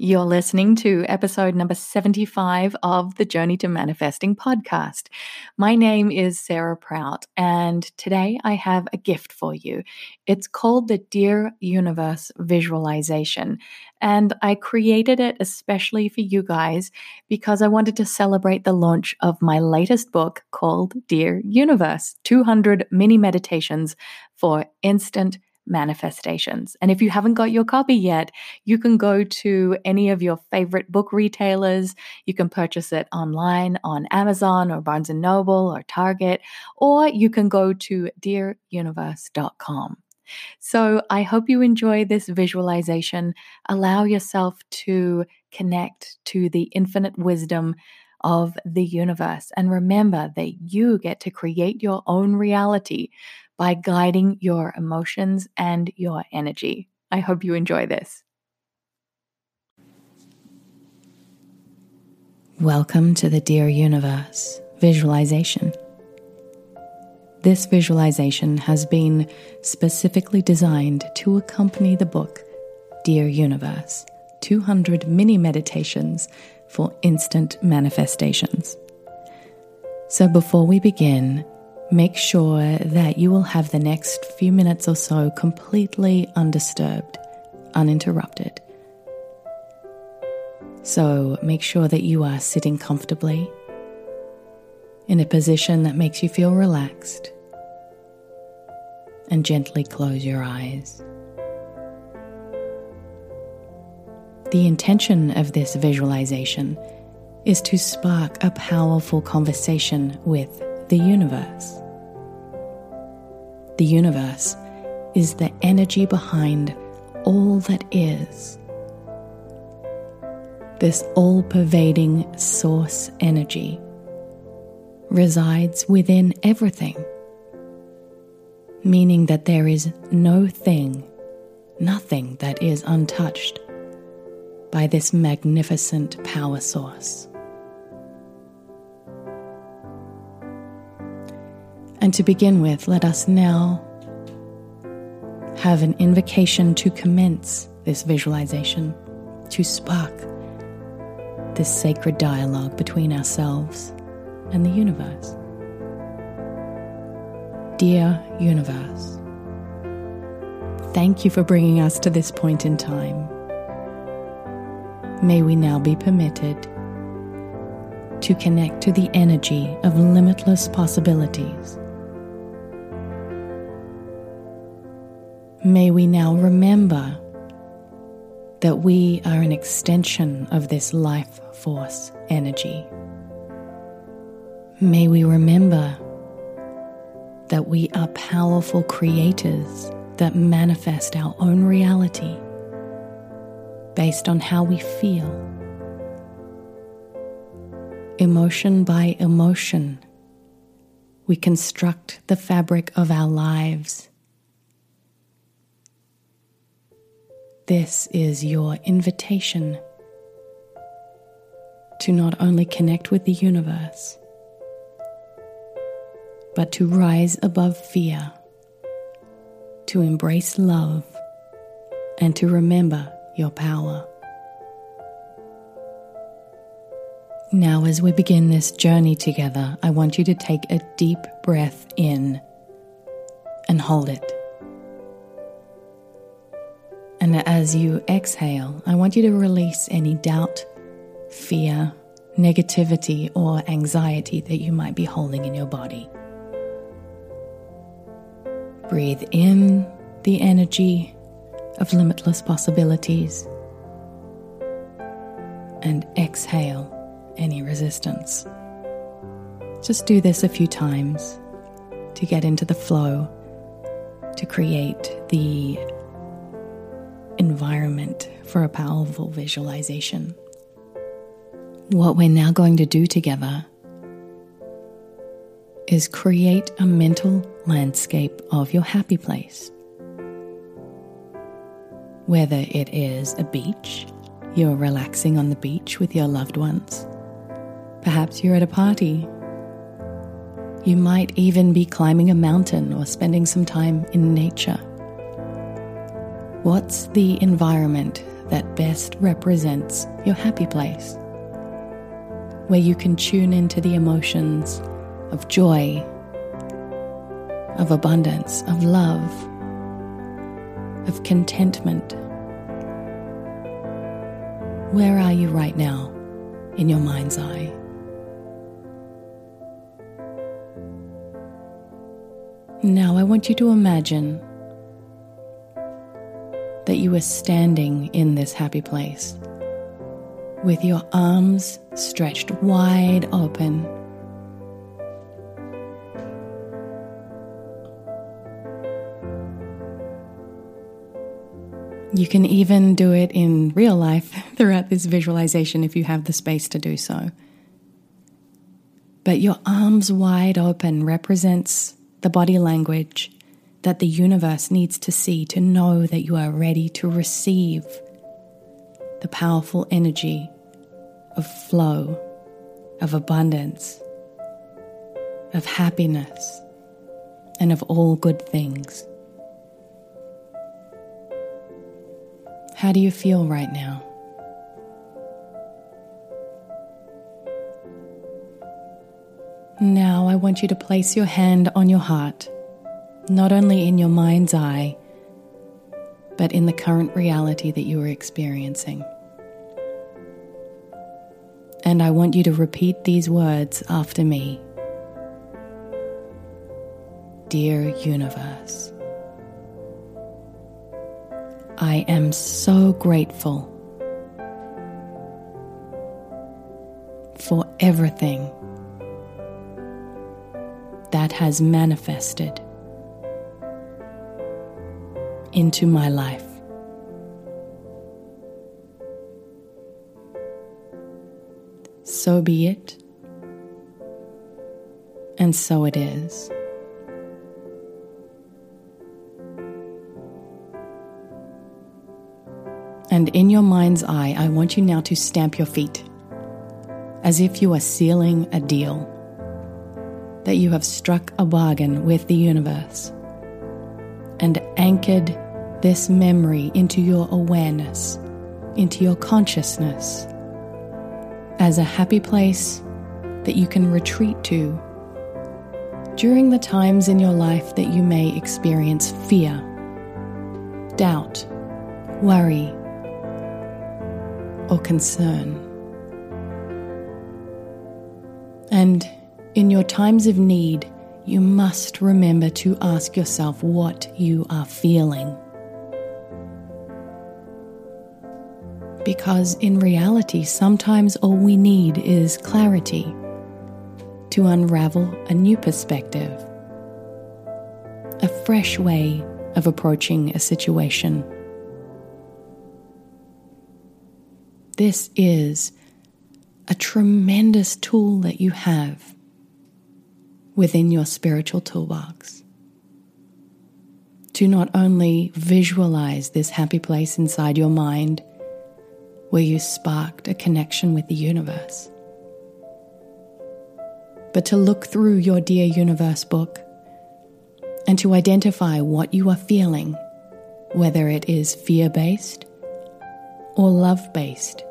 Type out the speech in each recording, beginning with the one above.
You're listening to episode number 75 of the Journey to Manifesting podcast. My name is Sarah Prout, and today I have a gift for you. It's called the Dear Universe Visualization, and I created it especially for you guys because I wanted to celebrate the launch of my latest book called Dear Universe 200 Mini Meditations for Instant manifestations. And if you haven't got your copy yet, you can go to any of your favorite book retailers. You can purchase it online on Amazon or Barnes and Noble or Target, or you can go to dearuniverse.com. So I hope you enjoy this visualization. Allow yourself to connect to the infinite wisdom of the universe. And remember that you get to create your own reality by guiding your emotions and your energy. I hope you enjoy this. Welcome to the Dear Universe visualization. This visualization has been specifically designed to accompany the book Dear Universe 200 Mini Meditations for Instant Manifestations. So before we begin, Make sure that you will have the next few minutes or so completely undisturbed, uninterrupted. So make sure that you are sitting comfortably in a position that makes you feel relaxed and gently close your eyes. The intention of this visualization is to spark a powerful conversation with the universe. The universe is the energy behind all that is. This all pervading source energy resides within everything, meaning that there is no thing, nothing that is untouched by this magnificent power source. And to begin with, let us now have an invocation to commence this visualization, to spark this sacred dialogue between ourselves and the universe. Dear universe, thank you for bringing us to this point in time. May we now be permitted to connect to the energy of limitless possibilities May we now remember that we are an extension of this life force energy. May we remember that we are powerful creators that manifest our own reality based on how we feel. Emotion by emotion, we construct the fabric of our lives This is your invitation to not only connect with the universe, but to rise above fear, to embrace love, and to remember your power. Now, as we begin this journey together, I want you to take a deep breath in and hold it. And as you exhale, I want you to release any doubt, fear, negativity, or anxiety that you might be holding in your body. Breathe in the energy of limitless possibilities and exhale any resistance. Just do this a few times to get into the flow, to create the environment for a powerful visualization. What we're now going to do together is create a mental landscape of your happy place. Whether it is a beach, you're relaxing on the beach with your loved ones, perhaps you're at a party. You might even be climbing a mountain or spending some time in nature. What's the environment that best represents your happy place, where you can tune into the emotions of joy, of abundance, of love, of contentment. Where are you right now in your mind's eye? Now I want you to imagine you are standing in this happy place with your arms stretched wide open. You can even do it in real life throughout this visualization if you have the space to do so. But your arms wide open represents the body language that the universe needs to see to know that you are ready to receive the powerful energy of flow, of abundance, of happiness, and of all good things. How do you feel right now? Now I want you to place your hand on your heart not only in your mind's eye, but in the current reality that you are experiencing. And I want you to repeat these words after me Dear Universe, I am so grateful for everything that has manifested into my life. So be it, and so it is. And in your mind's eye, I want you now to stamp your feet as if you are sealing a deal, that you have struck a bargain with the universe and anchored this memory into your awareness, into your consciousness, as a happy place that you can retreat to during the times in your life that you may experience fear, doubt, worry, or concern. And in your times of need, you must remember to ask yourself what you are feeling. Because in reality, sometimes all we need is clarity to unravel a new perspective, a fresh way of approaching a situation. This is a tremendous tool that you have within your spiritual toolbox. To not only visualize this happy place inside your mind where you sparked a connection with the universe, but to look through your Dear Universe book and to identify what you are feeling, whether it is fear based or love based,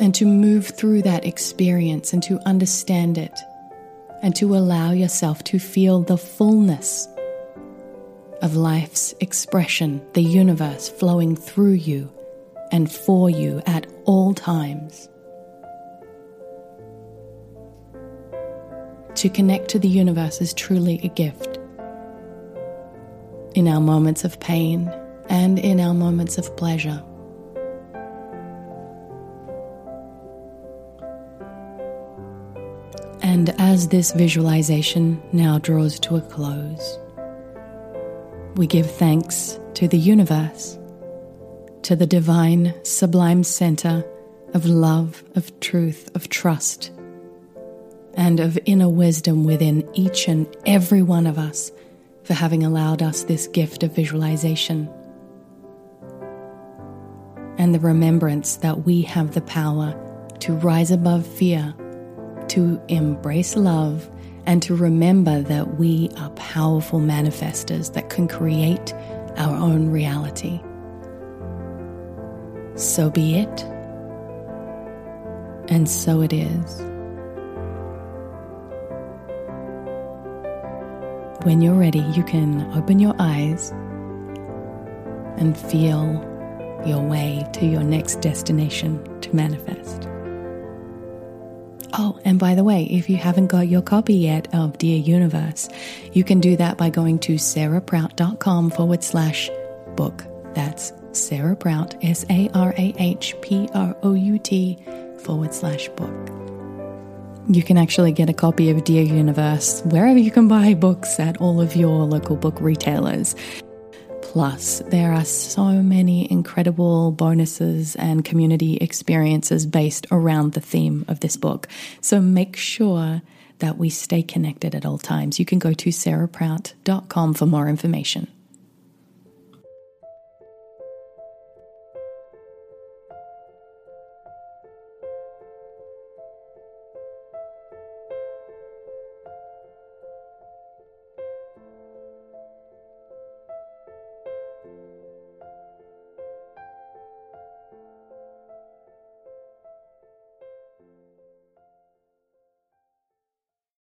and to move through that experience and to understand it and to allow yourself to feel the fullness of life's expression, the universe flowing through you and for you at all times. To connect to the universe is truly a gift. In our moments of pain and in our moments of pleasure. And as this visualization now draws to a close, we give thanks to the universe, to the divine, sublime center of love, of truth, of trust, and of inner wisdom within each and every one of us for having allowed us this gift of visualization. And the remembrance that we have the power to rise above fear to embrace love and to remember that we are powerful manifestors that can create our own reality. So be it, and so it is. When you're ready, you can open your eyes and feel your way to your next destination to manifest. Oh, and by the way, if you haven't got your copy yet of Dear Universe, you can do that by going to sarahprout.com forward slash book. That's Sarah Prout, S A R A H P R O U T forward slash book. You can actually get a copy of Dear Universe wherever you can buy books at all of your local book retailers. Plus, there are so many incredible bonuses and community experiences based around the theme of this book. So make sure that we stay connected at all times. You can go to sarahprout.com for more information.